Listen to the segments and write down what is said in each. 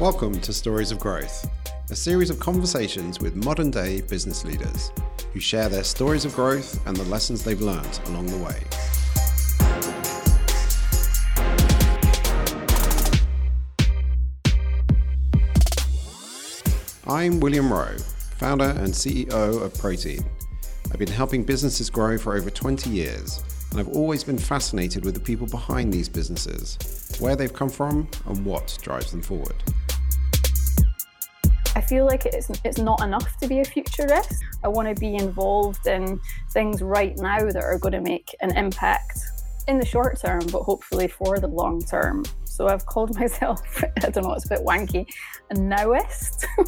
Welcome to Stories of Growth, a series of conversations with modern day business leaders who share their stories of growth and the lessons they've learned along the way. I'm William Rowe, founder and CEO of Protein. I've been helping businesses grow for over 20 years, and I've always been fascinated with the people behind these businesses, where they've come from, and what drives them forward. I feel like it's, it's not enough to be a futurist. I want to be involved in things right now that are going to make an impact in the short term, but hopefully for the long term. So I've called myself, I don't know, it's a bit wanky, a nowist.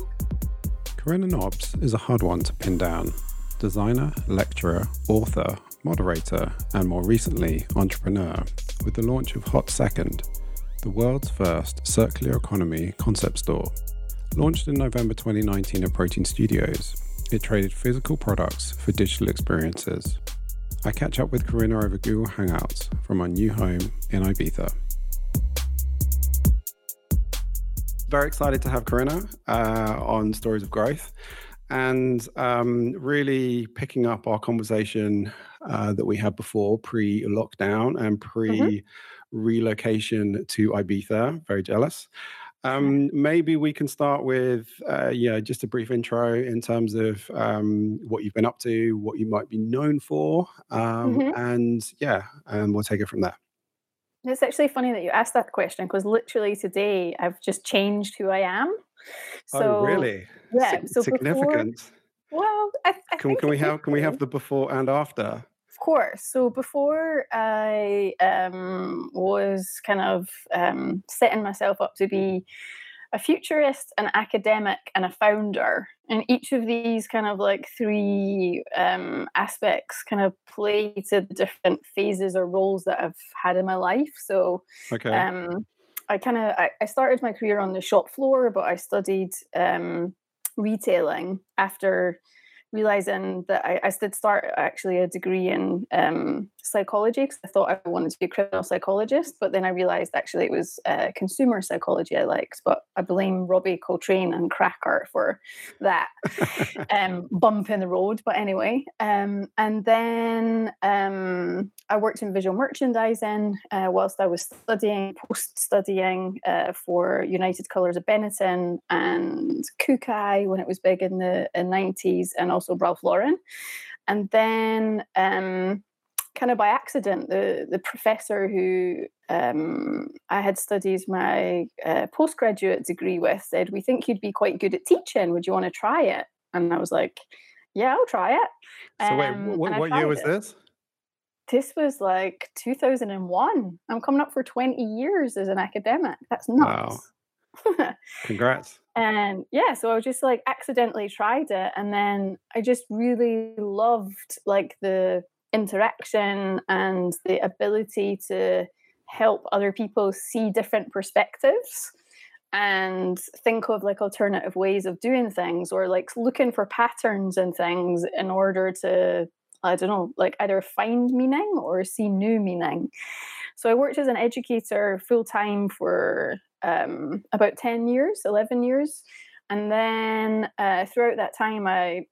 Karinna Nobbs is a hard one to pin down. Designer, lecturer, author, moderator, and more recently, entrepreneur, with the launch of Hot Second, the world's first circular economy concept store. Launched in November 2019 at Protein Studios, it traded physical products for digital experiences. I catch up with Karinna over Google Hangouts from our new home in Ibiza. very excited to have Karinna uh, on Stories of Growth and um, really picking up our conversation uh, that we had before pre lockdown and pre relocation to Ibiza. Very jealous. Um, maybe we can start with, uh, yeah, just a brief intro in terms of um, what you've been up to, what you might be known for, um, mm-hmm. and yeah, and we'll take it from there. It's actually funny that you asked that question because literally today I've just changed who I am. Oh, so, oh, really? Yeah. so significant. Before, well, I, I can, can we have can we have the before and after? Of course. So before I um, was kind of um, setting myself up to be a futurist, an academic, and a founder. And each of these kind of like three um, aspects kind of play to the different phases or roles that I've had in my life. So, okay. Um, I kind of I, I, started my career on the shop floor, but I studied um, retailing after realizing that I, I did start actually a degree in um, psychology because I thought I wanted to be a criminal psychologist, but then I realized actually it was uh, consumer psychology I liked. But I blame Robbie Coltrane and Cracker for that um, bump in the road. But anyway, um, and then um, I worked in visual merchandising uh, whilst I was studying, post studying uh, for United Colors of Benetton and Kookai when it was big in the in 90s, and also Ralph Lauren. And then um, kind of by accident, the the professor who um, I had studied my uh, postgraduate degree with said, "We think you'd be quite good at teaching. Would you want to try it?" And I was like, "Yeah, I'll try it." So wait, um, what, what year was it. this? This was like 2001. I'm coming up for 20 years as an academic. That's nuts. Wow. Congrats. and yeah, so I was just like accidentally tried it, and then I just really loved like the interaction and the ability to help other people see different perspectives and think of like alternative ways of doing things or like looking for patterns and things in order to i don't know like either find meaning or see new meaning. So i worked as an educator full time for um, about 10 years 11 years. And then uh, throughout that time i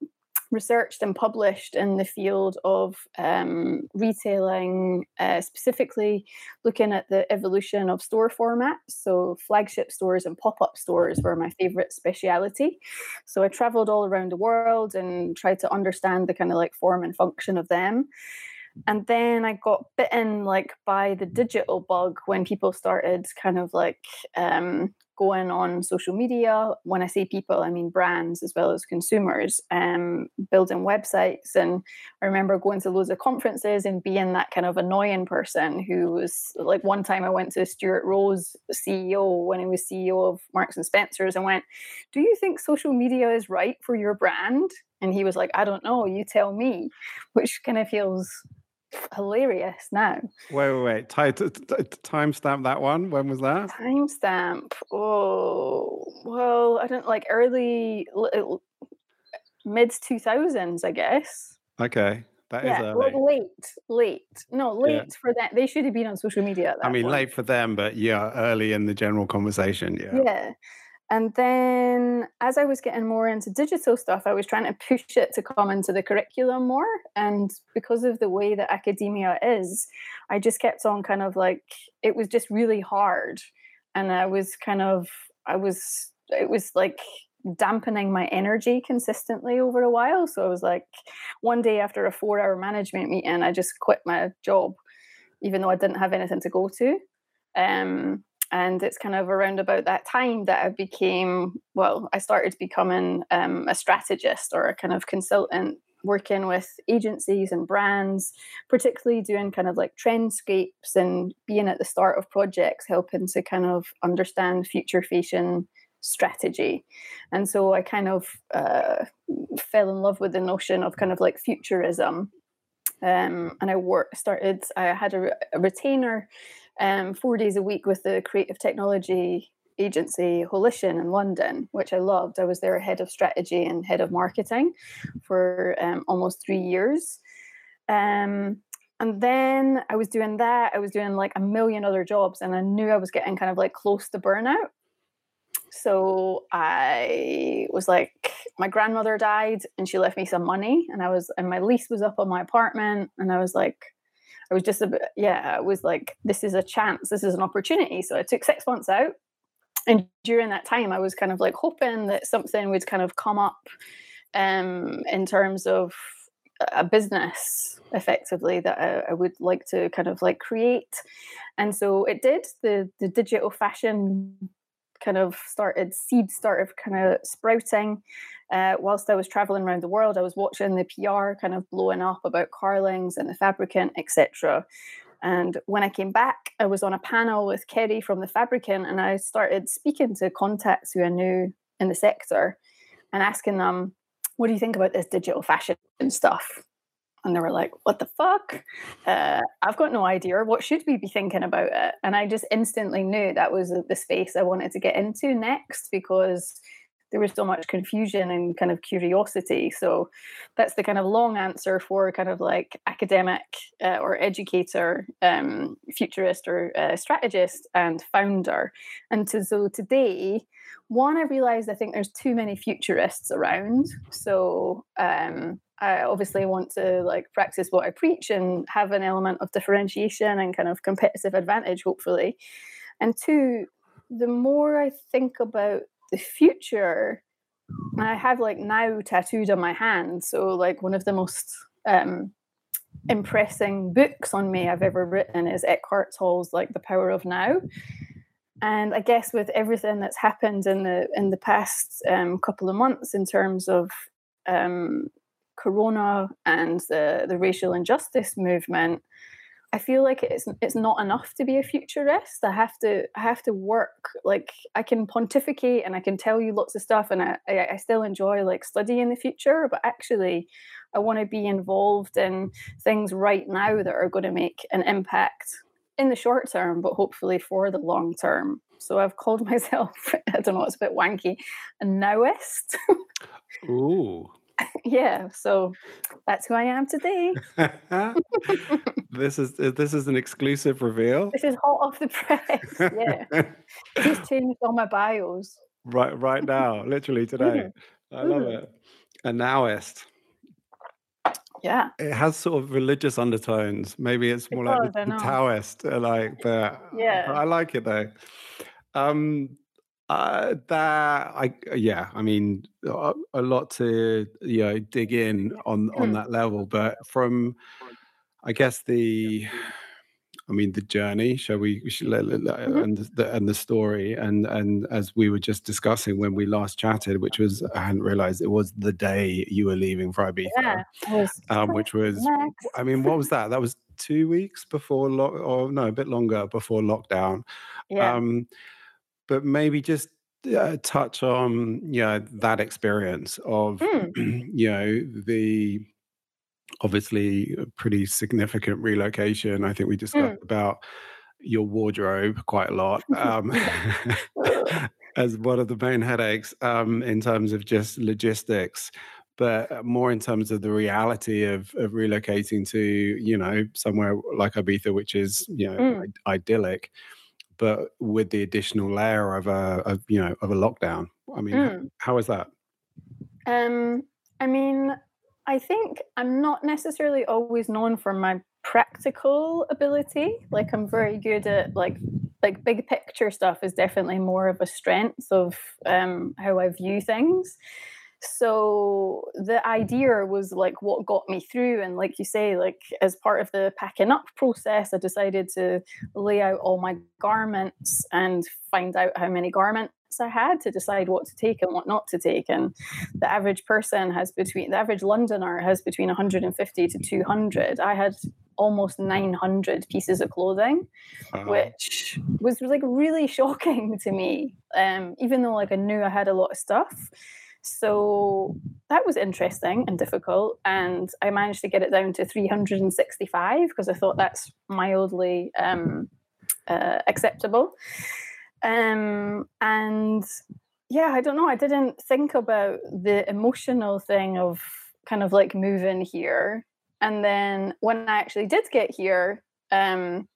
researched and published in the field of um, retailing, uh, specifically looking at the evolution of store formats. So, flagship stores and pop up stores were my favorite speciality. So, I traveled all around the world and tried to understand the kind of like form and function of them. And then I got bitten like by the digital bug when people started kind of like um, going on social media. When I say people, I mean brands as well as consumers, um, building websites. And I remember going to loads of conferences and being that kind of annoying person who was like one time I went to Stuart Rose, CEO, when he was CEO of Marks and Spencers, and went, Do you think social media is right for your brand? And he was like, I don't know, you tell me, which kind of feels hilarious now. Wait, wait, wait. T- t- t- timestamp that one. When was that? Timestamp. Oh, well, I don't like early, mid 2000s, I guess. Okay. That yeah, is well, late, late. No, late yeah. for that. They should have been on social media. I mean, point. late for them, but yeah, early in the general conversation. Yeah. Yeah. And then as I was getting more into digital stuff, I was trying to push it to come into the curriculum more. And because of the way that academia is, I just kept on kind of like, it was just really hard. And I was kind of, I was, it was like dampening my energy consistently over a while. So I was like, one day after a four hour management meeting, I just quit my job, even though I didn't have anything to go to. Um, and it's kind of around about that time that I became, well, I started becoming um, a strategist or a kind of consultant working with agencies and brands, particularly doing kind of like trendscapes and being at the start of projects, helping to kind of understand future facing strategy. And so I kind of uh, fell in love with the notion of kind of like futurism. Um, and I worked, started, I had a, a retainer um, four days a week with the creative technology agency Holition in London, which I loved. I was their head of strategy and head of marketing for um, almost three years. Um, and then I was doing that. I was doing like a million other jobs, and I knew I was getting kind of like close to burnout. So I was like, my grandmother died and she left me some money, and I was, and my lease was up on my apartment, and I was like, I was just a bit, yeah, I was like, this is a chance, this is an opportunity. So I took six months out. And during that time, I was kind of like hoping that something would kind of come up um, in terms of a business effectively that I, I, would like to kind of like create. And so it did. The the digital fashion kind of started seed started kind of sprouting uh, whilst I was traveling around the world, I was watching the PR kind of blowing up about Carlings and the Fabricant, etc. And when I came back, I was on a panel with Kerry from the Fabricant, and I started speaking to contacts who I knew in the sector and asking them, "What do you think about this digital fashion stuff?" And they were like, "What the fuck? Uh, I've got no idea. What should we be thinking about it?" And I just instantly knew that was the space I wanted to get into next because there was so much confusion and kind of curiosity. So that's the kind of long answer for kind of like academic uh, or educator, um, futurist or uh, strategist and founder. And to, so today, one, I realized I think there's too many futurists around. So um, I obviously want to like practice what I preach and have an element of differentiation and kind of competitive advantage, hopefully. And two, the more I think about the future I have like now tattooed on my hand. So like one of the most um, impressing books on me I've ever written is Eckhart Tolle's like The Power of Now. And I guess with everything that's happened in the in the past um, couple of months in terms of um, Corona and the the racial injustice movement, I feel like it's it's not enough to be a futurist. I have to I have to work. Like I can pontificate and I can tell you lots of stuff, and I I still enjoy like studying the future. But actually, I want to be involved in things right now that are going to make an impact in the short term, but hopefully for the long term. So I've called myself I don't know it's a bit wanky a nowist. Ooh. yeah, so that's who I am today. this is uh, this is an exclusive reveal. This is hot off the press. Yeah, just changed all my bios. Right, right now, literally today. Mm. I love mm. it. A nowist. Yeah, it has sort of religious undertones. Maybe it's more like the, the Taoist, uh, like, but yeah, I like it though. Um, uh, that I yeah, I mean a, a lot to you know dig in on on mm. that level, but from I guess the I mean the journey, shall we? should, mm-hmm. and the and the story, and and as we were just discussing when we last chatted, which was I hadn't realized it was the day you were leaving for Ibiza, yeah, um, which was next. I mean, what was that? That was two weeks before lock, or no, a bit longer before lockdown. Yeah. Um, but maybe just uh, touch on you know that experience of mm. you know the obviously pretty significant relocation. I think we discussed mm. about your wardrobe quite a lot um, as one of the main headaches um, in terms of just logistics but more in terms of the reality of, of relocating to you know somewhere like ibiza which is you know mm. idyllic but with the additional layer of a of, you know of a lockdown. I mean, Mm. how is that? Um, I mean, I think I'm not necessarily always known for my practical ability. Like I'm very good at like like big picture stuff is definitely more of a strength of um, how I view things. So the idea was like what got me through, and like you say, like as part of the packing up process, I decided to lay out all my garments and find out how many garments I had to decide what to take and what not to take. And the average person has between the average Londoner has between 150 to 200. I had almost 900 pieces of clothing, Uh, which was like really shocking to me. Um, even though like I knew I had a lot of stuff. So that was interesting and difficult. And I managed to get it down to 365 because I thought that's mildly um, uh, acceptable. Um, and yeah, I don't know. I didn't think about the emotional thing of kind of like moving here. And then when I actually did get here, um,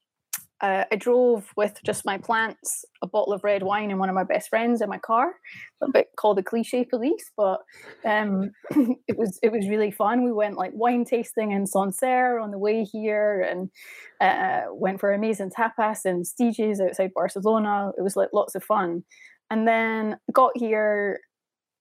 uh, I drove with just my plants, a bottle of red wine, and one of my best friends in my car. A bit called the cliche police, but um, it was it was really fun. We went like wine tasting in Sancerre on the way here, and uh, went for amazing tapas and Sitges outside Barcelona. It was like lots of fun. And then got here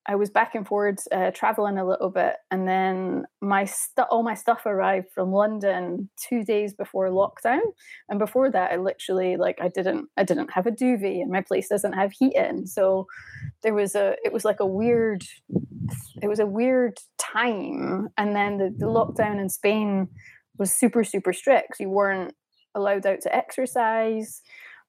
I was back and forwards uh, traveling a little bit, and then my stu- all my stuff arrived from London two days before lockdown. And before that, I literally like I didn't I didn't have a duvet, and my place doesn't have heating, so there was a it was like a weird it was a weird time. And then the, the lockdown in Spain was super super strict. You weren't allowed out to exercise.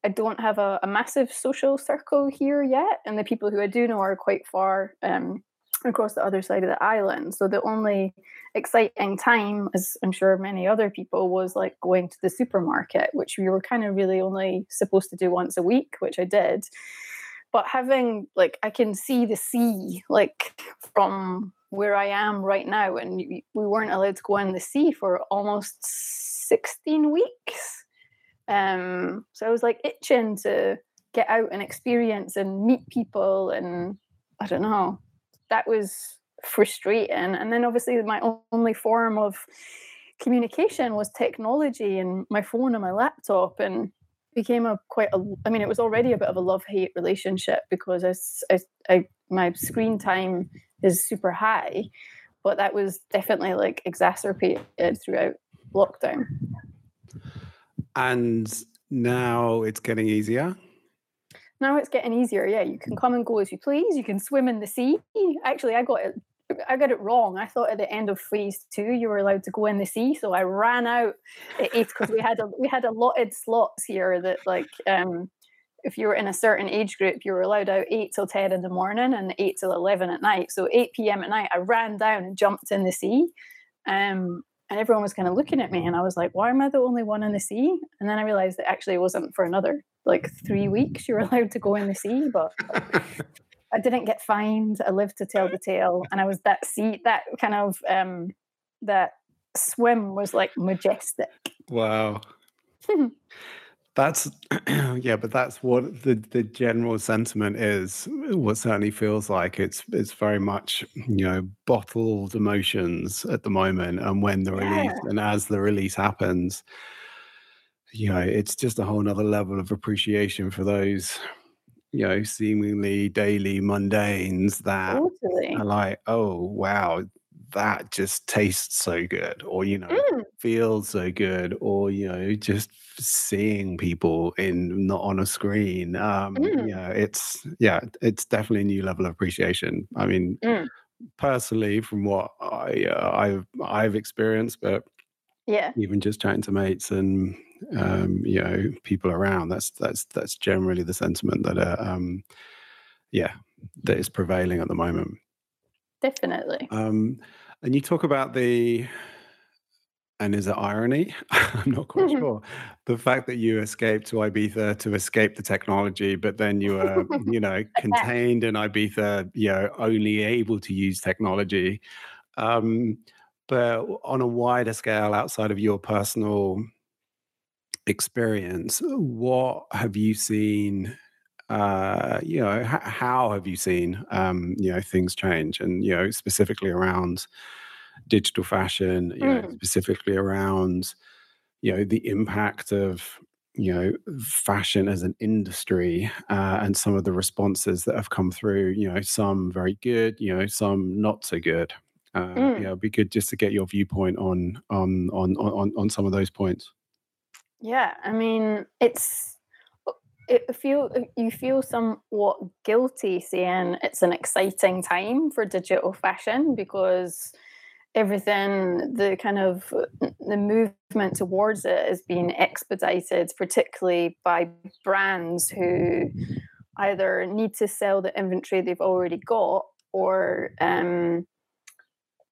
I don't have a, a, massive social circle here yet, and the people who I do know are quite far um, across the other side of the island. So the only exciting time, as I'm sure many other people, was like going to the supermarket, which we were kind of really only supposed to do once a week, which I did. But having like I can see the sea like from where I am right now, and we weren't allowed to go in the sea for almost 16 weeks. Um, so I was like itching to get out and experience and meet people, and I don't know, that was frustrating. And then obviously my only form of communication was technology and my phone and my laptop, and became a quite a. I mean, it was already a bit of a love hate relationship because I, I, I my screen time is super high, but that was definitely like exacerbated throughout lockdown and now it's getting easier now it's getting easier yeah you can come and go as you please you can swim in the sea actually i got it i got it wrong i thought at the end of phase two you were allowed to go in the sea so i ran out at eight because we had a we had allotted slots here that like um if you were in a certain age group, you were allowed out 8 till 10 in the morning and 8 till 11 at night. So 8 p.m. at night, I ran down and jumped in the sea. Um, and everyone was kind of looking at me and i was like why am i the only one in the sea? And then i realized that actually it wasn't for another like three weeks you were allowed to go in the sea but i didn't get fined. I lived to tell the tale and i was that sea that kind of um that swim was like majestic. Wow that's yeah but that's what the the general sentiment is what certainly feels like it's it's very much you know bottled emotions at the moment and when the release yeah. and as the release happens you know it's just a whole nother level of appreciation for those you know seemingly daily mundanes that totally. are like oh wow that just tastes so good or you know Mm, feels so good or you know just seeing people in not on a screen um mm, you know it's yeah it's definitely a new level of appreciation. I mean mm. personally from what i uh, i've i've experienced but yeah. even just chatting to mates and um you know people around that's that's that's generally the sentiment that uh, um yeah that is prevailing at the moment definitely um and you talk about the and is it irony? I'm not quite sure. The fact that you escaped to Ibiza to escape the technology, but then you were, you know, contained in Ibiza, you know, only able to use technology. Um, but on a wider scale, outside of your personal experience, what have you seen? Uh, you know, h- how have you seen um, you know things change, and you know specifically around digital fashion, you know, Mm. specifically around you know the impact of you know fashion as an industry uh, and some of the responses that have come through you know some very good you know some not so good uh, Mm. know it'd be good just to get your viewpoint on on on on, on some of those points Yeah, I mean, it's it feel uh, you feel somewhat guilty saying it's an exciting time for digital fashion because everything the kind of the movement towards it is being expedited particularly by brands who either need to sell the inventory they've already got or um,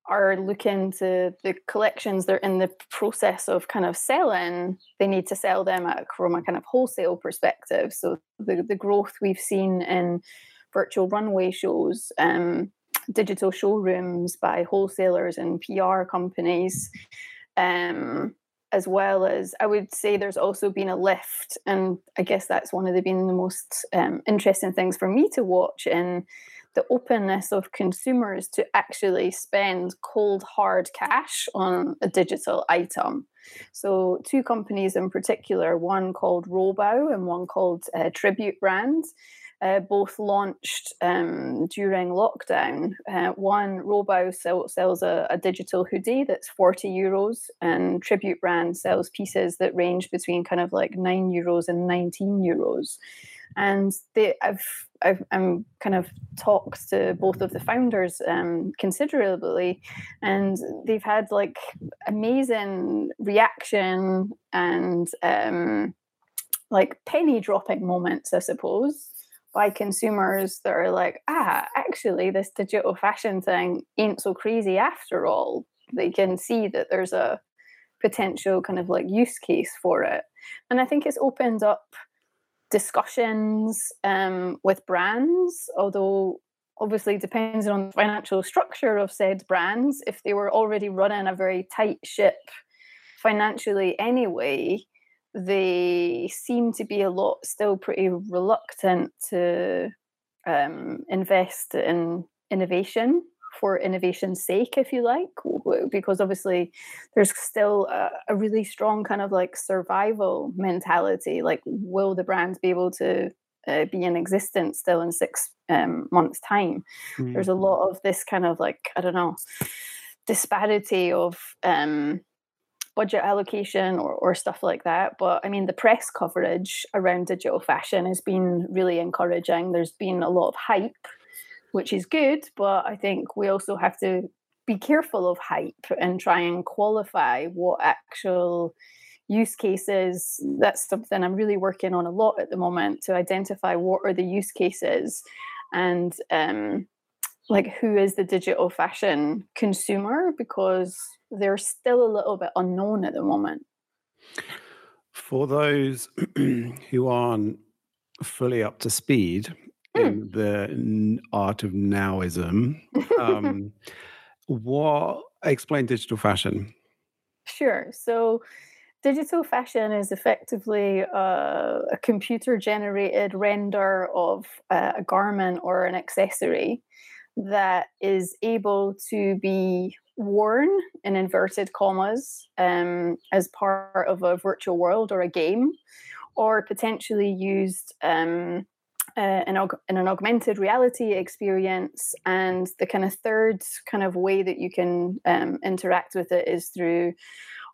are looking to the collections they're in the process of kind of selling, they need to sell them at, from a kind of wholesale perspective. So the, the growth we've seen in virtual runway shows, um, digital showrooms by wholesalers and PR companies, um, as well as I would say there's also been a lift, and I guess that's one of the been the most um, interesting things for me to watch in the openness of consumers to actually spend cold hard cash on a digital item. So two companies in particular, one called Robow and one called uh, Tribute Brands. Uh, both launched um, during lockdown. Uh, one, Robow sell, sells a, a, digital hoodie that's 40 euros, and Tribute Brand sells pieces that range between kind of like 9 euros and 19 euros and they I've I've I'm kind of talked to both of the founders um, considerably, and they've had like amazing reaction and um, like penny dropping moments, I suppose, by consumers that are like, ah, actually, this digital fashion thing ain't so crazy after all. They can see that there's a potential kind of like use case for it, and I think it's opened up discussions um, with brands, although obviously depends on the financial structure of said brands. If they were already running a very tight ship financially anyway, they seem to be a lot still pretty reluctant to um, invest in innovation for innovation's sake, if you like, because obviously there's still a, a, really strong kind of like survival mentality. Like, will the brands be able to uh, be in existence still in six um, months' time? Mm. There's a lot of this kind of like, I don't know, disparity of um, budget allocation or, or stuff like that. But I mean, the press coverage around digital fashion has been really encouraging. There's been a lot of hype which is good. But I think we also have to be careful of hype and try and qualify what actual use cases. That's something I'm really working on a lot at the moment to identify what are the use cases and um, like who is the digital fashion consumer because they're still a little bit unknown at the moment. For those who aren't fully up to speed. In the art of nowism. Um, what explain digital fashion? Sure. So, digital fashion is effectively uh, a computer generated render of uh, a garment or an accessory that is able to be worn in inverted commas um, as part of a virtual world or a game, or potentially used um, uh, in, an augmented reality experience. And the kind of third kind of way that you can um, interact with it is through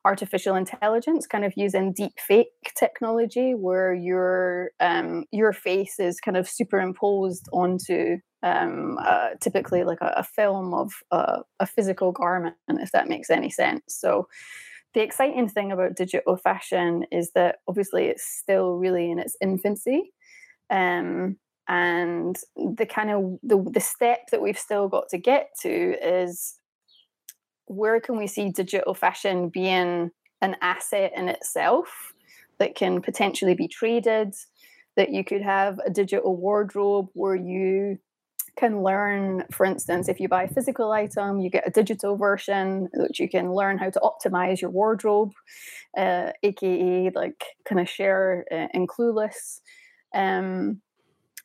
artificial intelligence, kind of using deep fake technology, where your um, your face is kind of superimposed onto um, uh, typically like a, a film of uh, a physical garment, if that makes any sense. So. The exciting thing about digital fashion is that obviously it's still really in its infancy um, and the kind of the, the step that we've still got to get to is where can we see digital fashion being an asset in itself that can potentially be traded that you could have a digital wardrobe where you can learn, for instance, if you buy a physical item, you get a digital version, which you can learn how to optimize your wardrobe, uh, aka like kind of share uh, Clueless. Um,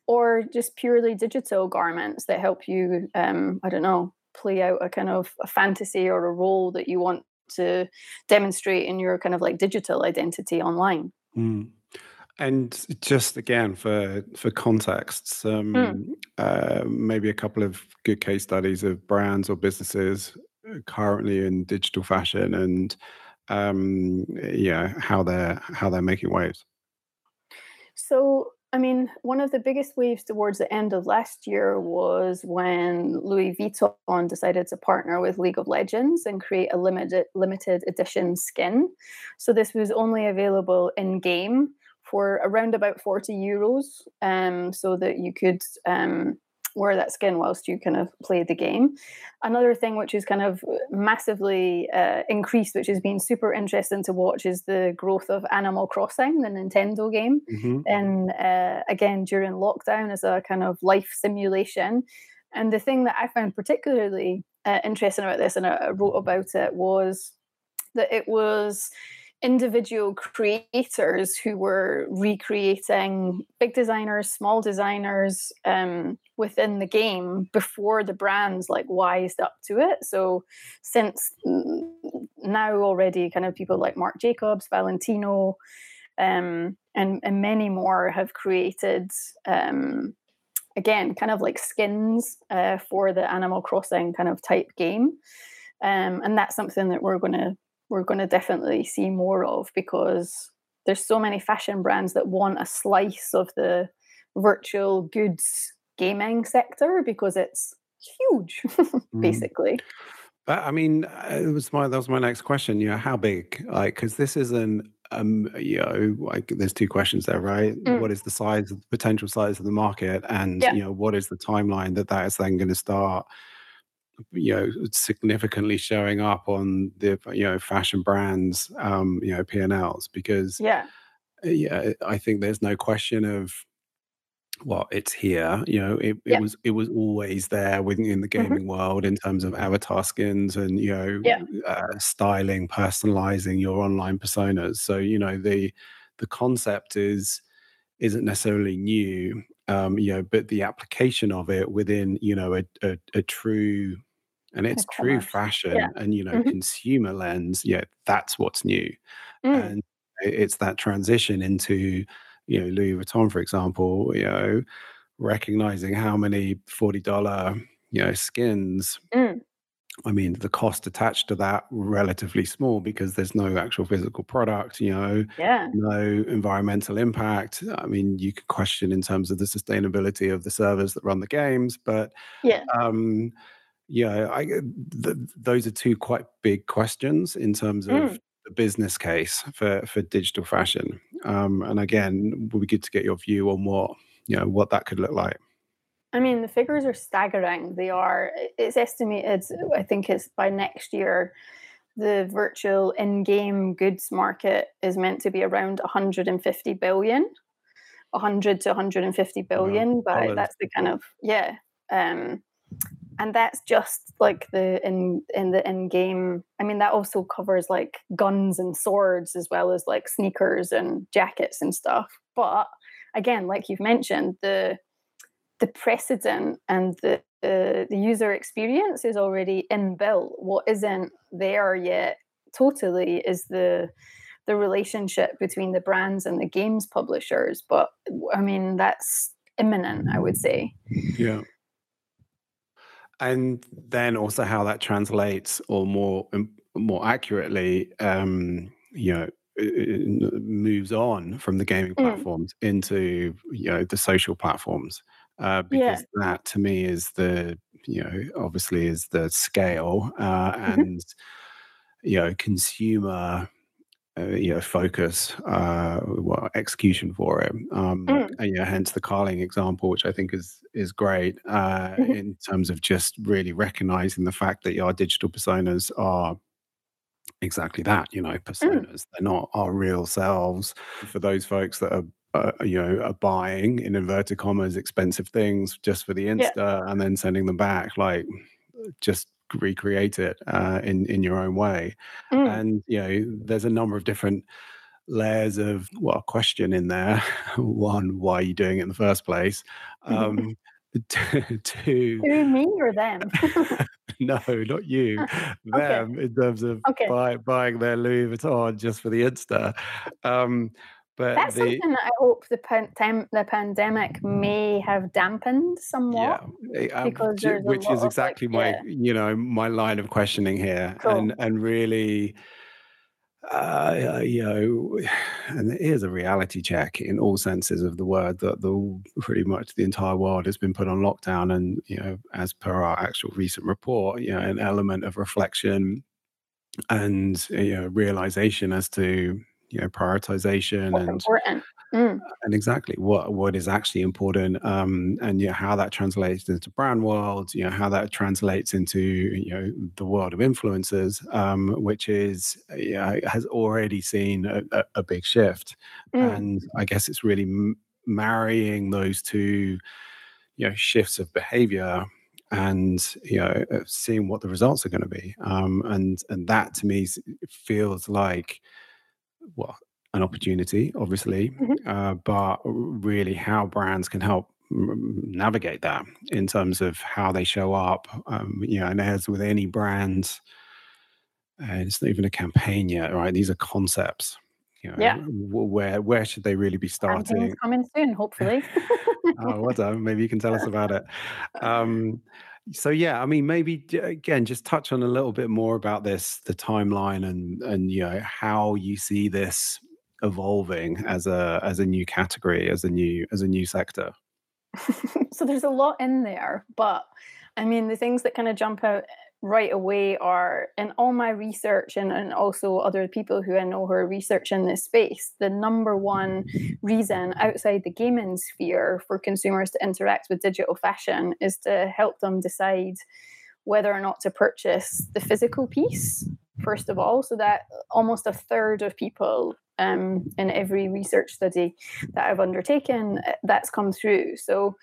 or just purely digital garments that help you, um, I don't know, play out a kind of a fantasy or a role that you want to demonstrate in your kind of like digital identity online. Mm. And just again for for context, um, mm. uh, maybe a couple of good case studies of brands or businesses uh, currently in digital fashion, and um, yeah, how they're how they're making waves. So I mean, one of the biggest waves towards the end of last year was when Louis Vuitton decided to partner with League of Legends and create a limited limited edition skin. So this was only available in game for around about 40 euros, um, so that you could um, wear that skin whilst you kind of play the game. Another thing which is kind of massively uh, increased, which has been super interesting to watch, is the growth of Animal Crossing, the Nintendo game. Mm-hmm. And uh, again, during lockdown, as a kind of life simulation. And the thing that I found particularly uh, interesting about this, and I wrote about it, was that it was individual creators who were recreating big designers, small designers um, within the game before the brands like wised up to it. So since now already, kind of people like Marc Jacobs, Valentino, um, and and many more have created. Um, again, kind of like skins uh, for the Animal Crossing kind of type game. Um, and that's something that we're going to we're going to definitely see more of because there's so many fashion brands that want a slice of the virtual goods gaming sector because it's huge mm. basically but i mean uh, it was my that was my next question you know how big like because this is an um you know like there's two questions there right mm. what is the size of the potential size of the market and yeah. you know what is the timeline that that is then going to start you know significantly showing up on the you know fashion brands um you know p&l's because yeah yeah i think there's no question of well it's here you know it, it yeah. was it was always there within the mm-hmm. gaming mm-hmm. world in terms of avatar skins and you know yeah. uh, styling personalizing your online personas so you know the the concept is isn't necessarily new um you know but the application of it within you know a, a, a true and it's true fashion yeah. and you know mm-hmm. consumer lens yeah that's what's new mm. and it's that transition into you know louis vuitton for example you know recognizing how many $40 you know skins mm. I mean, the cost attached to that relatively small because there's no actual physical product, you know, yeah. no environmental impact. I mean, you could question in terms of the sustainability of the servers that run the games, but yeah, um, yeah, I, uh, th- those are two quite big questions in terms of mm. the business case for for digital fashion. Um, and again, would be good to get your view on what you know what that could look like. I mean, the figures are staggering. They are. It's estimated. I think it's by next year. The virtual in-game goods market is meant to be around 150 billion, 100 to 150 billion. Wow. But that's the kind of yeah. Um, and that's just like the in in the in game i mean that also covers like guns and swords as well as like sneakers and jackets and stuff. But again like you've mentioned the the precedent and the uh, the user experience is already inbuilt. What isn't there yet totally is the the relationship between the brands and the games publishers. But i mean that's imminent i would say. Yeah and then also how that translates, or more um, more accurately, um, you know, moves on from the gaming mm. platforms mm. into you know the social platforms. Uh, because yeah. that to me is the you know obviously is the scale uh, mm-hmm. and you know consumer uh, you know focus uh, well execution for it um, mm. and yeah hence the carling example which i think is is great uh, mm-hmm. in terms of just really recognizing the fact that your digital personas are exactly that you know mm. personas mm. they're not our real selves for those folks that are uh, you know are buying in inverted commas expensive things just for the insta yeah. and then sending them back like just recreate it uh, in in your own way mm. and you know there's a number of different layers of well question in there one why are you doing it in the first place um two who me or them no not you them okay. in terms of okay. buy, buying their louis vuitton just for the insta um but that's the, something that I hope the pan- the pandemic may have dampened somewhat. Yeah, um, because which is exactly like, my yeah. you know my line of questioning here, cool. and and really. Uh, you know, and it is a reality check in all senses of the word that the pretty much the entire world has been put on lockdown, and you know, as per our actual recent report, you know, an element of reflection and you know realization as to you know prioritization What's and important. Mm. and exactly what what is actually important um and you know how that translates into brand world you know how that translates into you know the world of influencers um which is you know, has already seen a, a, a big shift mm. and i guess it's really m- marrying those two you know shifts of behavior and you know uh, seeing what the results are going to be um and and that to me feels like well an opportunity, obviously, mm-hmm. uh, but really how brands can help navigate that in terms of how they show up. Um, you know, and as with any brand, uh, it's not even a campaign yet, right? These are concepts. You know, yeah. Where where should they really be starting? coming soon, hopefully. oh, well done. Maybe you can tell us about it. Um, so yeah, I mean, maybe again, just touch on a little bit more about this, the timeline, and and you know how you see this evolving as a as a new category, as a new as a new sector. so there's a lot in there, but I mean, the things that kind of jump out right away are in all my research and, and also other people who I know who are researching this space, the number one reason outside the gaming sphere for consumers to interact with digital fashion is to help them decide whether or not to purchase the physical piece, first of all, so that almost a third of people um, in every research study that I've undertaken, uh, that's come through. So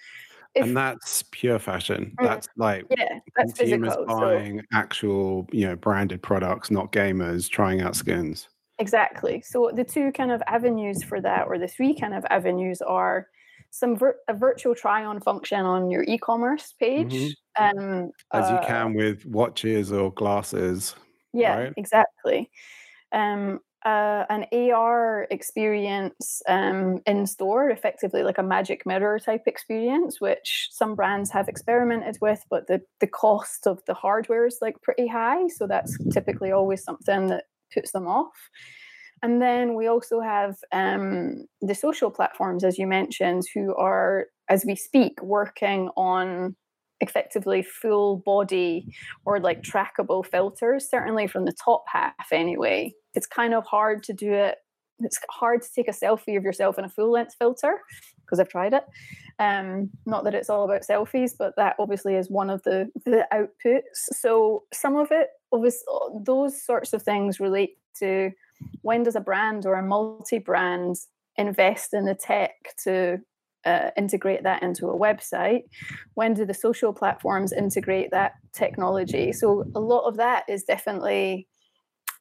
if, and that's pure fashion. Mm, that's like yeah, that's consumers physical, buying so. actual, you know, branded products, not gamers trying out skins. Exactly. So the two kind of avenues for that, or the three kind of avenues, are some vir- a virtual try-on function on your e-commerce page, mm-hmm. um, as uh, you can with watches or glasses. Yeah, right? exactly. Um, uh, an AR experience um, in store, effectively like a magic mirror type experience, which some brands have experimented with, but the, the cost of the hardware is like pretty high. So that's typically always something that puts them off. And then we also have um, the social platforms, as you mentioned, who are, as we speak, working on effectively full body or like trackable filters, certainly from the top half anyway. It's kind of hard to do it. It's hard to take a selfie of yourself in a full length filter because I've tried it. Um, not that it's all about selfies, but that obviously is one of the, the outputs. So some of it, obviously, those sorts of things relate to when does a brand or a multi brand invest in the tech to uh, integrate that into a website? When do the social platforms integrate that technology? So a lot of that is definitely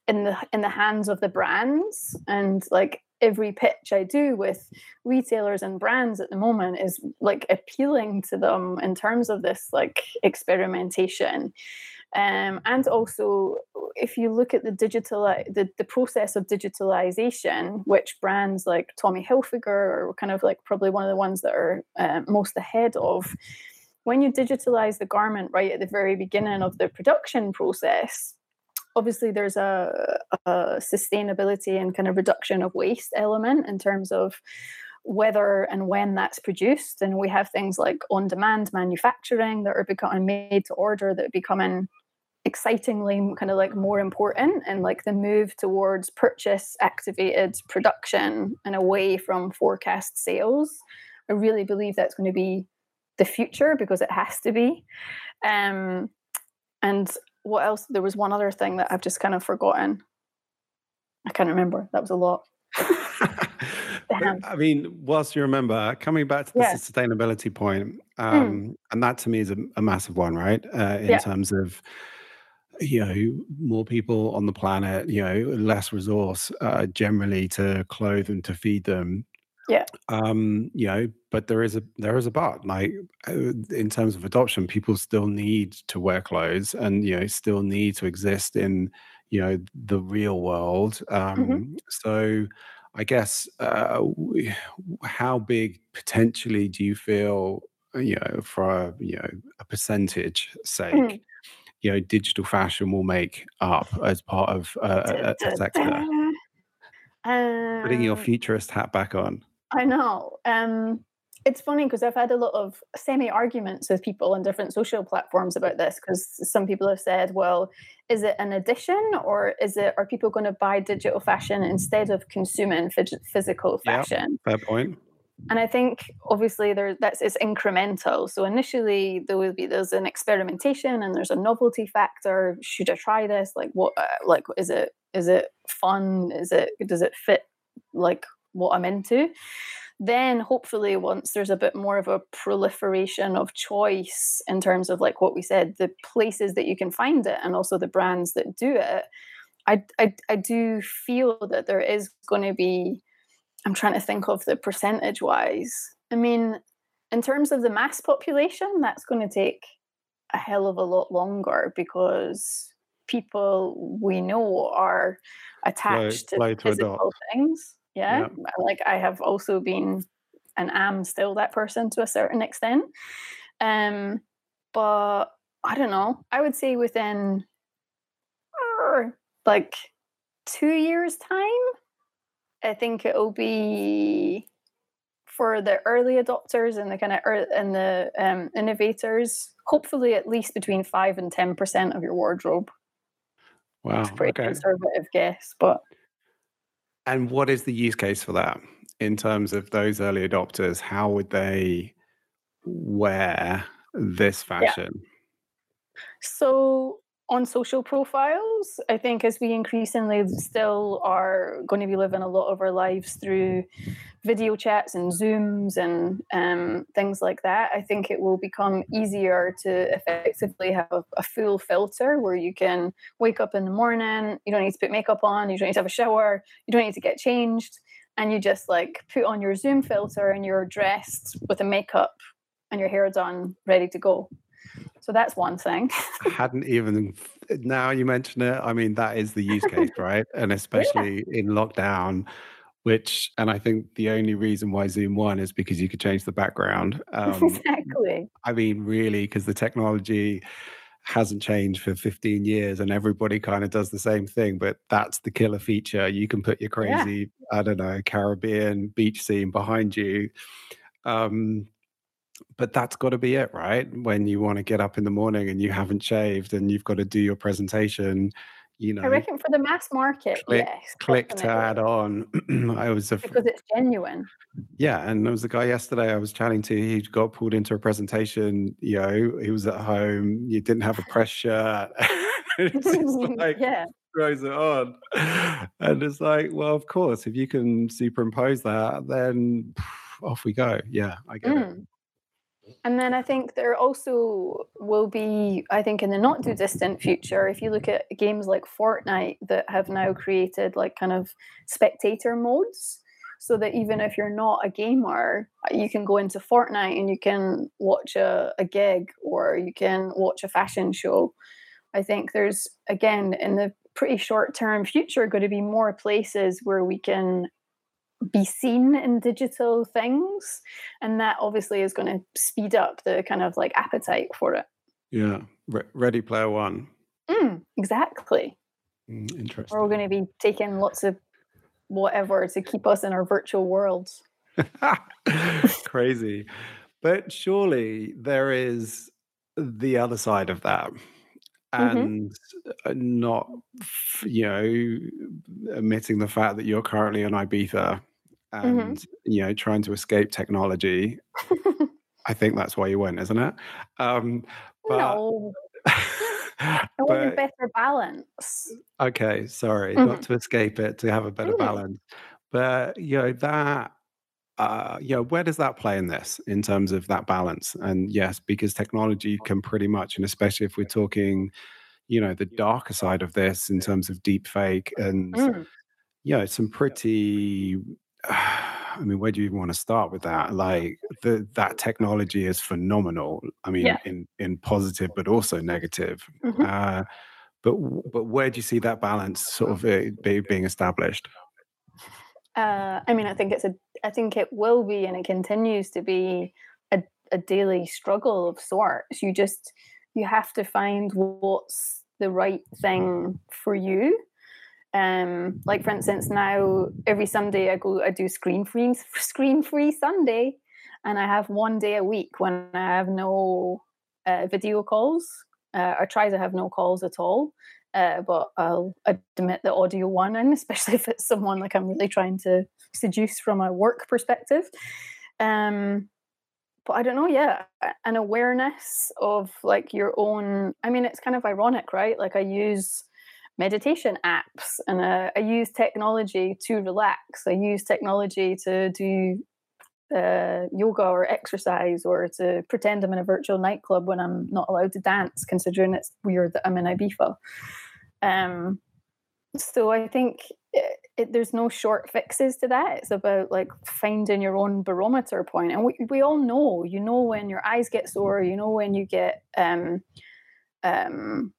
in the in the hands of the brands and like every pitch I do with retailers and brands at the moment is like appealing to them in terms of this like experimentation. Um, and also, if you look at the digital, the, the process of digitalization, which brands like Tommy Hilfiger are kind of like probably one of the ones that are uh, most ahead of, when you digitalize the garment right at the very beginning of the production process, obviously there's a, a sustainability and kind of reduction of waste element in terms of whether and when that's produced. And we have things like on demand manufacturing that are becoming made to order that are becoming excitingly kind of like more important and like the move towards purchase activated production and away from forecast sales i really believe that's going to be the future because it has to be um, and what else there was one other thing that i've just kind of forgotten i can't remember that was a lot I mean, whilst you remember, coming back to the Yeah. sustainability point, Mm. um, and that to me is a, a massive one, right? Uh, in Yeah. terms of you know more people on the planet, you know, less resource uh, generally to clothe and to feed them. Yeah. Um, you know, but there is a there is a but. Like uh, in terms of adoption, people still need to wear clothes, and you know, still need to exist in you know the real world. Mhm. Um, so I guess, uh, how big potentially do you feel, uh, you know, for a, you know a percentage sake, Mhm. you know, digital fashion will make up as part of uh, a, a sector? da. Putting your Um, futurist hat back on. I know. Um, it's funny because I've had a lot of semi arguments with people on different social platforms about this because some people have said, well, is it an addition or is it are people going to buy digital fashion instead of consuming phys- physical Yeah, fashion? fair point. And I think obviously there that's it's incremental. So initially there will be there's an experimentation and there's a novelty factor. Should I try this? Like what? Uh, like is it is it fun? Is it does it fit like what I'm into? Then hopefully once there's a bit more of a proliferation of choice in terms of like what we said, the places that you can find it and also the brands that do it, I I, I do feel that there is going to be I'm trying to think of the percentage wise. I mean, in terms of the mass population, that's going to take a hell of a lot longer because people we know are attached to physical things. Yeah. Yeah. Like I have also been and am still that person to a certain extent. Um, but I don't know. I would say within uh, like two years' time, I think it'll be for the early adopters and the kind of and the um, innovators. Hopefully, at least between five and ten percent of your wardrobe. It's a Wow. pretty Okay. conservative guess, but And what is the use case for that in terms of those early adopters? How would they wear this yeah. fashion? So on social profiles, I think as we increasingly still are going to be living a lot of our lives through video chats and Zooms and um, things like that, I think it will become easier to effectively have a, a full filter where you can wake up in the morning, you don't need to put makeup on, you don't need to have a shower, you don't need to get changed, and you just like put on your Zoom filter and you're dressed with a makeup and your hair done, ready to go. So that's one thing. I hadn't even now you mention it i mean that is the use case right and yeah, especially in lockdown which and i think the only reason why zoom won is because you could change the background um exactly. i mean really because the technology hasn't changed for 15 years and everybody kind of does the same thing but that's the killer feature you can put your Yeah. crazy i don't know caribbean beach scene behind you um but that's got to be it, right? When you want to get up in the morning and you haven't shaved and you've got to do your presentation, you know. I reckon for the mass market, click yes, click to add on. I was a Because it's genuine. yeah, and there was a guy yesterday I was chatting to. He got pulled into a presentation. You know, he was at home. You didn't have a press shirt. it's like yeah. throws it on, and it's like, well, of course, if you can superimpose that, then off we go. Yeah, I get it. Mm. And then I think there also will be, I think, in the not too distant future, if you look at games like Fortnite that have now created like kind of spectator modes, so that even if you're not a gamer, you can go into Fortnite and you can watch a, a gig or you can watch a fashion show. I think there's, again, in the pretty short term future, going to be more places where we can be seen in digital things and that obviously is going to speed up the kind of like appetite for it Yeah, Re- Ready Player One. mm, exactly Mm, we're all going to be taking lots of whatever to keep us in our virtual worlds Crazy. But surely there is the other side of that. hmm And uh, not, you know, omitting the fact that you're currently on Ibiza hmm and, you know, trying to escape technology. I think that's why you went, isn't it? Um, but, no i want a better balance Okay, sorry, not hmm to escape it, to have a better mm balance. But you know, that uh, yeah, where does that play in this in terms of that balance? And yes, because technology can pretty much, and especially if we're talking, you know, the darker side of this in terms of deep fake and mm. know, some pretty. I mean, where do you even want to start with that? Like the, that technology is phenomenal. I mean, yeah. in in positive, but also negative. Mm-hmm. Uh, but but where do you see that balance sort of uh, be, being established? Uh, I mean, I think it's a. I think it will be, and it continues to be a, a daily struggle of sorts. You just you have to find what's the right thing for you. Um, like for instance, now every Sunday I go, I do screen free, screen free Sunday, and I have one day a week when I have no uh, video calls. Uh, I try to have no calls at all, uh, but I'll admit the audio one in, especially if it's someone like I'm really trying to seduce from a work perspective. Um, but I don't know, yeah, an awareness of like your own. I mean, it's kind of ironic, right? Like I use meditation apps and uh, I use technology to relax. I use technology to do uh, yoga or exercise or to pretend I'm in a virtual nightclub when I'm not allowed to dance, considering it's weird that I'm in Ibiza. Um, so I think it, it, there's no short fixes to that. It's about like finding your own barometer point, and we we all know. You know when your eyes get sore. You know when you get um, um,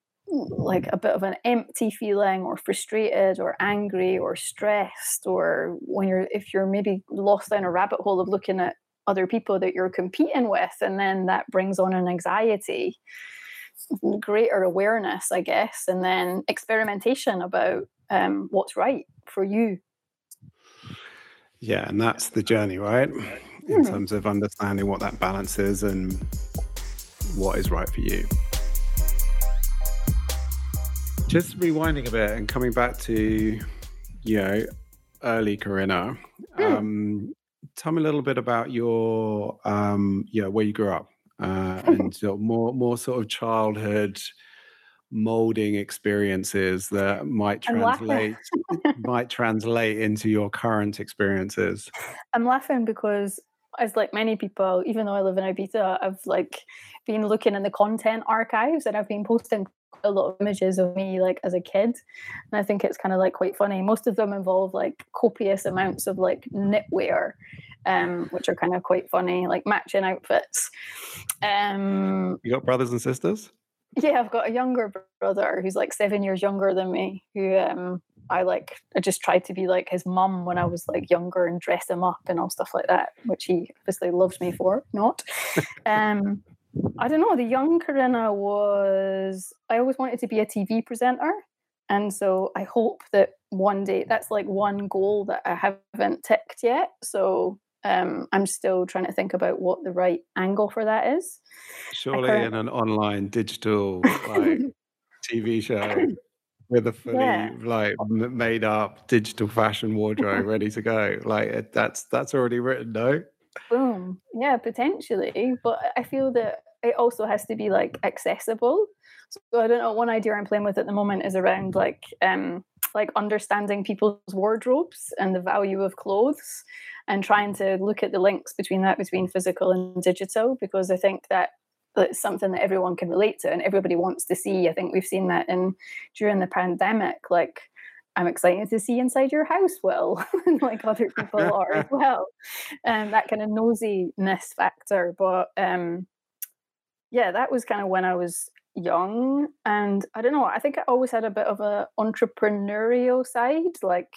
like a bit of an empty feeling, or frustrated, or angry, or stressed, or when you're if you're maybe lost down a rabbit hole of looking at other people that you're competing with, and then that brings on an anxiety greater awareness, I guess, and then experimentation about um, what's right for you. Yeah, and that's the journey, right? In mm. terms of understanding what that balance is and what is right for you. Just rewinding a bit and coming back to, you know, early Karinna. Mm. Um, tell me a little bit about your, um, yeah, where you grew up uh, and so more more sort of childhood molding experiences that might translate might translate into your current experiences i'm laughing because as like many people even though i live in ibiza i've like been looking in the content archives and i've been posting a lot of images of me like as a kid and i think it's kind of like quite funny most of them involve like copious amounts of like knitwear um, which are kind of quite funny, like matching outfits. Um, you got brothers and sisters? Yeah, I've got a younger brother who's like seven years younger than me. Who um, I like. I just tried to be like his mum when I was like younger and dress him up and all stuff like that, which he obviously loved me for. Not. um, I don't know. The young Karinna was. I always wanted to be a TV presenter. And so I hope that one day that's like one goal that I haven't ticked yet. So um, I'm still trying to think about what the right angle for that is. Surely, in an online digital like TV show with a fully yeah. like made up digital fashion wardrobe ready to go, like that's that's already written, no? Boom. Yeah, potentially, but I feel that it also has to be like accessible. So I don't know. One idea I'm playing with at the moment is around like um like understanding people's wardrobes and the value of clothes and trying to look at the links between that between physical and digital because I think that it's something that everyone can relate to and everybody wants to see. I think we've seen that in during the pandemic, like I'm excited to see inside your house, Will, like other people are as well. And um, that kind of nosiness factor. But um, yeah, that was kind of when I was young. And I don't know, I think I always had a bit of a entrepreneurial side. Like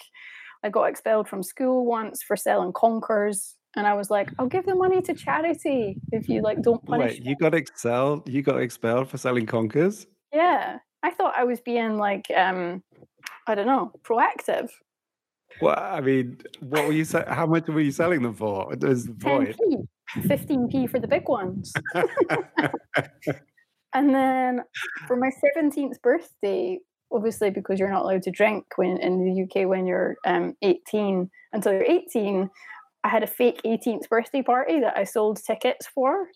I got expelled from school once for selling conkers. And I was like, I'll give the money to charity if you like don't punish. Wait, you got expelled? You got expelled for selling conkers? Yeah, I thought I was being like, um, I don't know, proactive. Well, I mean, what were you? How much were you selling them for? It was void. 10p, 15p for the big ones. and then for my 17th birthday, obviously because you're not allowed to drink when in the UK when you're um, 18 until you're 18 I had a fake 18th birthday party that I sold tickets for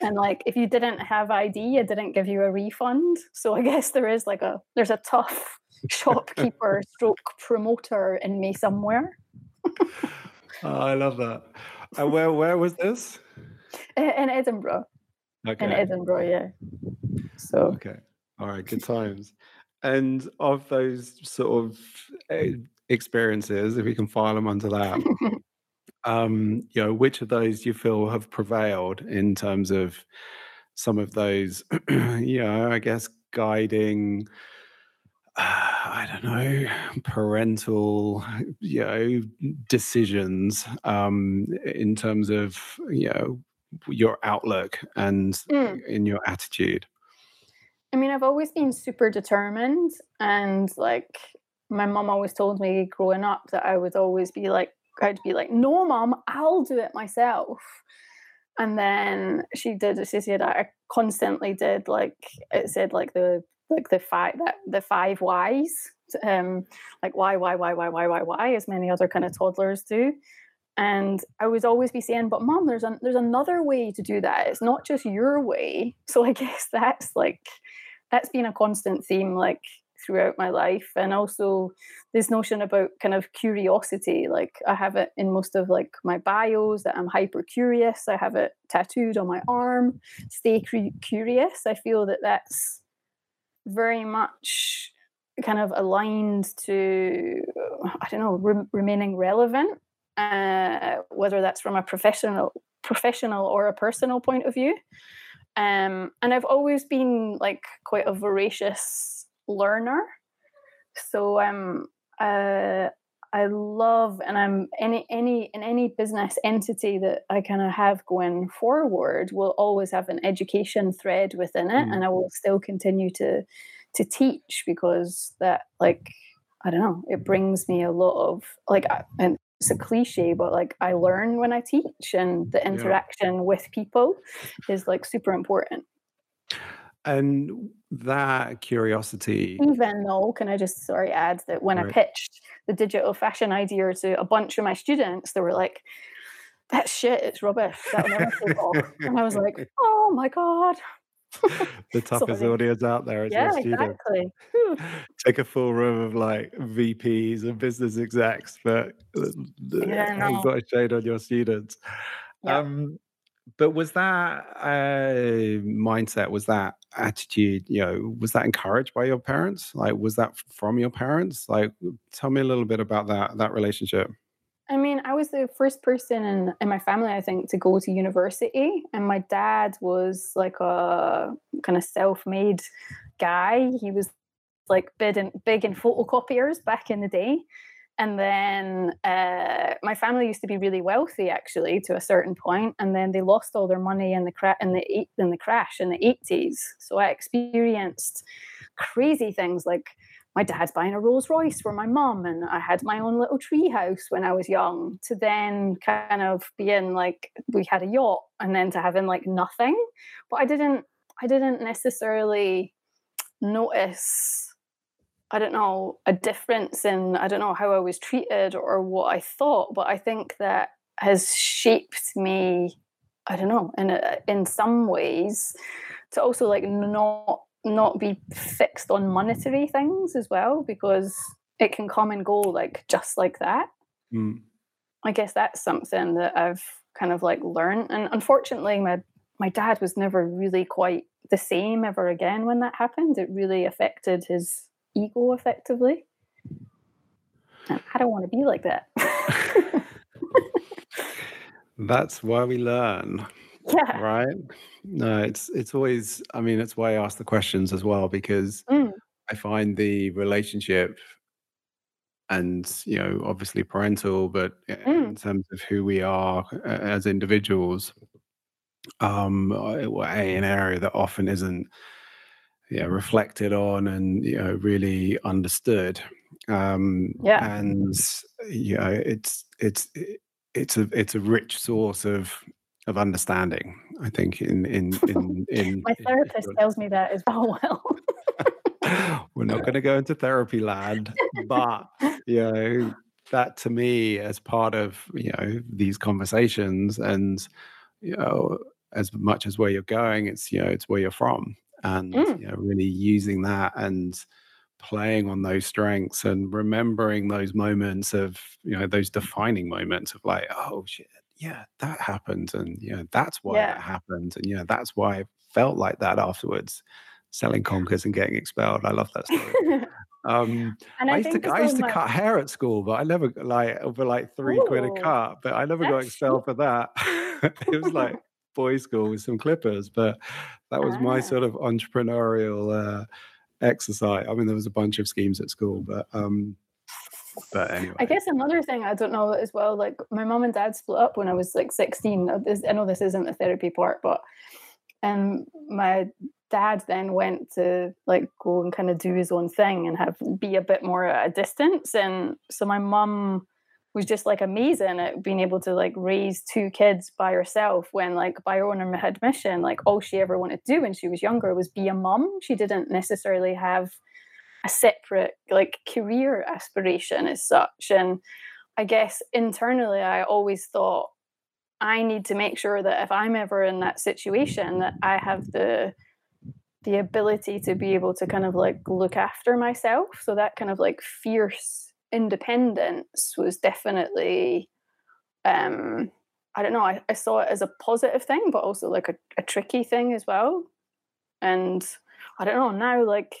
and like if you didn't have ID I didn't give you a refund so I guess there is like a there's a tough shopkeeper stroke promoter in me somewhere oh, I love that uh, where where was this? In Edinburgh. Okay. In Edinburgh, yeah. So Okay. All right. Good times. And of those sort of eh, experiences, if we can file them under that, um, you know, which of those do you feel have prevailed in terms of some of those, you know, I guess guiding, uh, I don't know, parental, you know, decisions um, in terms of, you know, your outlook and Mm. in your attitude. I mean, I've always been super determined, and like my mom always told me growing up that I would always be like, I'd be like, "No, mom, I'll do it myself." And then she did. She said I constantly did like it said like the like the five that the five whys, um, like why, why, why, why, why, why, why, as many other kind of toddlers do. And I would always be saying, "But mom, there's an, there's another way to do that. It's not just your way." So I guess that's like that's been a constant theme like throughout my life and also this notion about kind of curiosity like i have it in most of like my bios that i'm hyper curious i have it tattooed on my arm stay cu- curious i feel that that's very much kind of aligned to i don't know re- remaining relevant uh, whether that's from a professional professional or a personal point of view um, and I've always been like quite a voracious learner. So um, uh, I love, and I'm any any in any business entity that I kind of have going forward will always have an education thread within it, Mm. and I will still continue to to teach because that like I don't know, it brings me a lot of like, I- and it's a cliche, but like I learn when I teach, and the Yeah. interaction with people is like super important. And that curiosity, Even though, can I just sorry add that when I pitched the digital fashion idea to a bunch of my students, they were like, "That's shit. It's rubbish. That'll never take off." And I was like, "Oh my god." the toughest Sorry. audience out there is Yeah, your students. exactly. Take a full room of like VPs and business execs, but Yeah, you've got a shade on your students. Yeah. Um, but was that uh, mindset, was that attitude, you know, was that encouraged by your parents? Like, was that from your parents? Like, tell me a little bit about that that relationship. I mean, I was the first person in, in my family, I think, to go to university. And my dad was like a kind of self made guy. He was like big in, big in photocopiers back in the day. And then uh, my family used to be really wealthy, actually, to a certain point, and then they lost all their money in the cra- in the eight- in the crash in the eighties. So I experienced crazy things like my dad's buying a Rolls Royce for my mum, and I had my own little tree house when I was young. To then kind of being like we had a yacht, and then to having like nothing. But I didn't, I didn't necessarily notice. I don't know a difference in I don't know how I was treated or what I thought, but I think that has shaped me. I don't know in a, in some ways to also like not not be fixed on monetary things as well because it can come and go like just like that. Mm. I guess that's something that I've kind of like learned. And unfortunately, my my dad was never really quite the same ever again when that happened. It really affected his ego effectively. And I don't want to be like that. That's why we learn. yeah. Right? No, it's it's always I mean, it's why I ask the questions as well, because Mm, I find the relationship and, you know, obviously parental, but mm, in terms of who we are as individuals, um, uh, an area that often isn't, yeah, reflected on and, you know, really understood. Um, yeah. and, you know, it's it's it's a it's a rich source of of understanding, I think, in in in in My therapist tells me that as well. We're not going to go into therapy land, but you know that to me, as part of you know these conversations, and you know as much as where you're going, it's you know it's where you're from, and Mm, you know really using that and playing on those strengths and remembering those moments of you know those defining moments of like oh shit yeah, that happened, and you know that's why Yeah. that happened, and you know that's why I felt like that afterwards, selling conkers and getting expelled. I love that story. Um, and I I used to I used to cut hair at school, but I never like over like three quid a cut, but I never got that's expelled for that. It was like boys' school with some clippers, but that was my Ah. sort of entrepreneurial uh, exercise. I mean, there was a bunch of schemes at school, but um, but anyway. I guess another thing I don't know as well, like my mom and dad split up when I was like 16. I know this isn't the therapy part, but um, my dad then went to like go and kind of do his own thing and have be a bit more at a distance. And so my mum was just like amazing at being able to like raise two kids by herself when like by her own admission like all she ever wanted to do when she was younger was be a mum. She didn't necessarily have a separate like career aspiration as such and i guess internally i always thought i need to make sure that if i'm ever in that situation that i have the the ability to be able to kind of like look after myself. So that kind of like fierce independence was definitely um i don't know i, I saw it as a positive thing but also like a, a tricky thing as well. And i don't know now like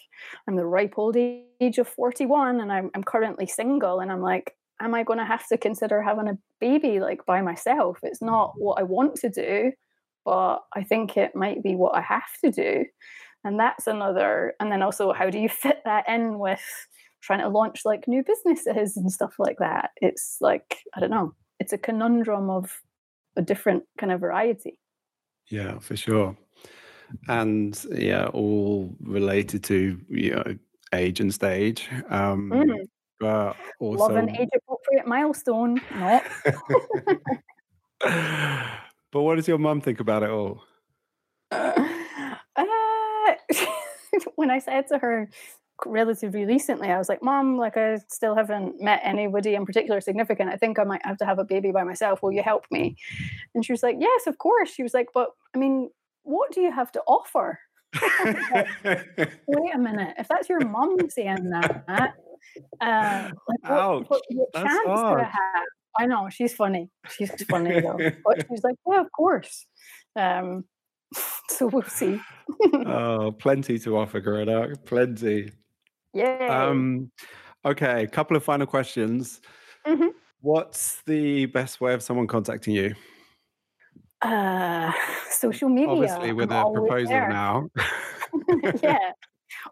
i'm the ripe old age of 41 and i'm, I'm currently single and i'm like am i going to have to consider having a baby like by myself? It's not what i want to do but i think it might be what i have to do. And that's another and then also how do you fit that in with trying to launch like new businesses and stuff like that it's like i don't know it's a conundrum of a different kind of variety yeah, for sure. And yeah, all related to you know age and stage. Um, Mm, but love an age appropriate milestone not but what does your mum think about it all? uh, when I said to her relatively recently, I was like, Mom, like I still haven't met anybody in particular significant. I think I might have to have a baby by myself. Will you help me? And she was like, Yes, of course. She was like, But I mean, what do you have to offer? Wait a minute. If that's your mom saying that, uh, like what, Ouch, what, what chance do I have? I know she's funny. She's funny though. But she's like, yeah, of course. Um, so we'll see. oh, plenty to offer, Greta. Plenty. Yay. Um, okay, a couple of final questions. Mhm. What's the best way of someone contacting you? Uh, social media. Obviously, with I'm a proposal there. now. yeah,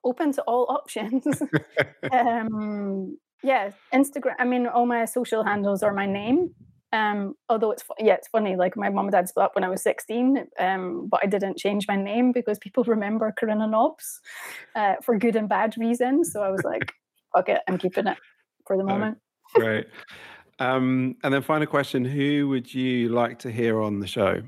open to all options. um, yeah, Instagram. I mean, all my social handles are my name. Um, although it's yeah, it's funny. Like my mom and dad split up when I was sixteen, um, but I didn't change my name because people remember Karinna Nobbs uh, for good and bad reasons. So I was like, fuck it, I'm keeping it for the Oh, moment. Great. Um, and then final question: Who would you like to hear on the show?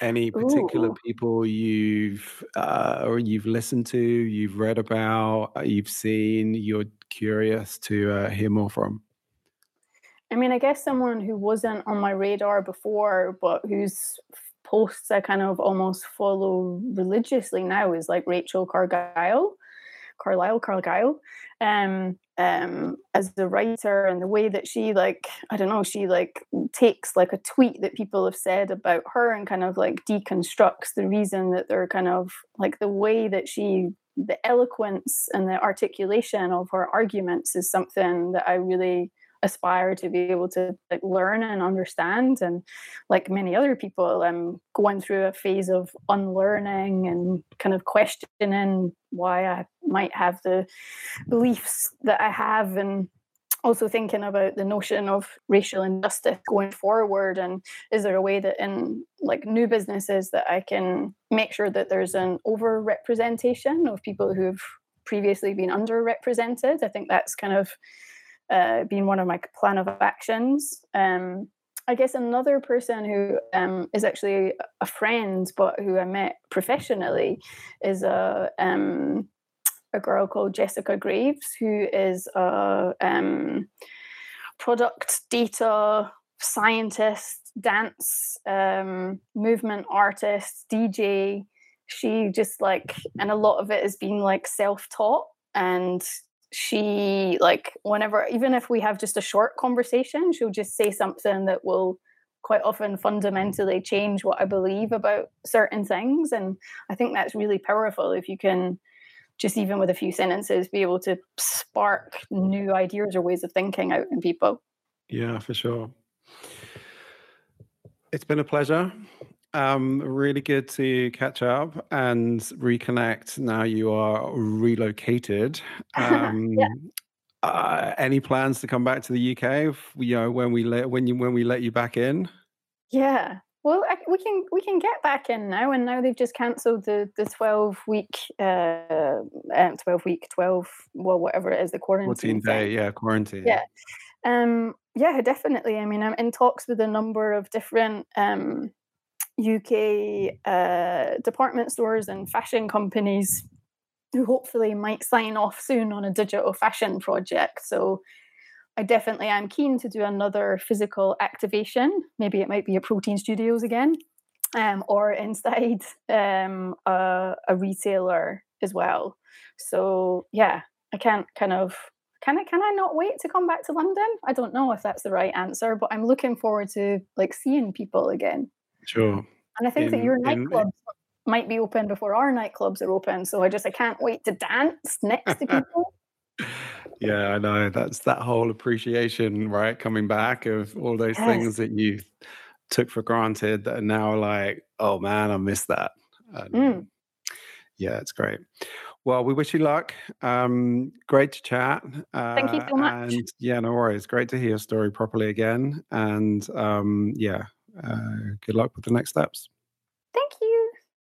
Any particular Ooh. people you've uh, or you've listened to, you've read about, uh, you've seen, you're curious to uh, hear more from? I mean, I guess someone who wasn't on my radar before, but whose posts I kind of almost follow religiously now is like Rachel Cargyle, Carlisle Cargyle, um, um, as the writer and the way that she like, I don't know, she like takes like a tweet that people have said about her and kind of like deconstructs the reason that they're kind of like the way that she the eloquence and the articulation of her arguments is something that I really aspire to be able to like learn and understand and like many other people i'm going through a phase of unlearning and kind of questioning why i might have the beliefs that i have and also thinking about the notion of racial injustice going forward and is there a way that in like new businesses that i can make sure that there's an over representation of people who've previously been underrepresented? I think that's kind of uh, been one of my plan of actions. Um, I guess another person who um, is actually a friend, but who I met professionally, is a um, a girl called Jessica Graves, who is a um, product data scientist, dance um, movement artist, DJ. She just like, and a lot of it has been like self taught and she like whenever even if we have just a short conversation she'll just say something that will quite often fundamentally change what I believe about certain things. And I think that's really powerful if you can just even with a few sentences be able to spark new ideas or ways of thinking out in people. Yeah, for sure. It's been a pleasure. Um, really good to catch up and reconnect. Now you are relocated. Um, yeah. uh, any plans to come back to the UK? If, you know, when we let when you when we let you back in? Yeah. Well, I, we can we can get back in now, and now they've just cancelled the the twelve week, uh, um, twelve week, twelve well whatever it is the quarantine. Fourteen day, yeah, quarantine. Yeah. Um, yeah, definitely. I mean, I'm in talks with a number of different um, UK uh, department stores and fashion companies who hopefully might sign off soon on a digital fashion project. So I definitely am keen to do another physical activation. Maybe it might be a protein studios again, um, or inside um, a, a retailer as well. So yeah, I can't kind of can I can I not wait to come back to London? I don't know if that's the right answer, but I'm looking forward to like seeing people again. Sure. And I think in, that your nightclubs in, might be open before our nightclubs are open. So I just I can't wait to dance next to people. yeah, I know. That's that whole appreciation, right? Coming back of all those yes. things that you took for granted that are now like, oh man, I missed that. And, mm. Yeah, it's great. Well, we wish you luck. Um, great to chat. Uh, Thank you so much. And yeah, no worries. Great to hear your story properly again. And um, yeah, uh, Uh, good luck with the next steps.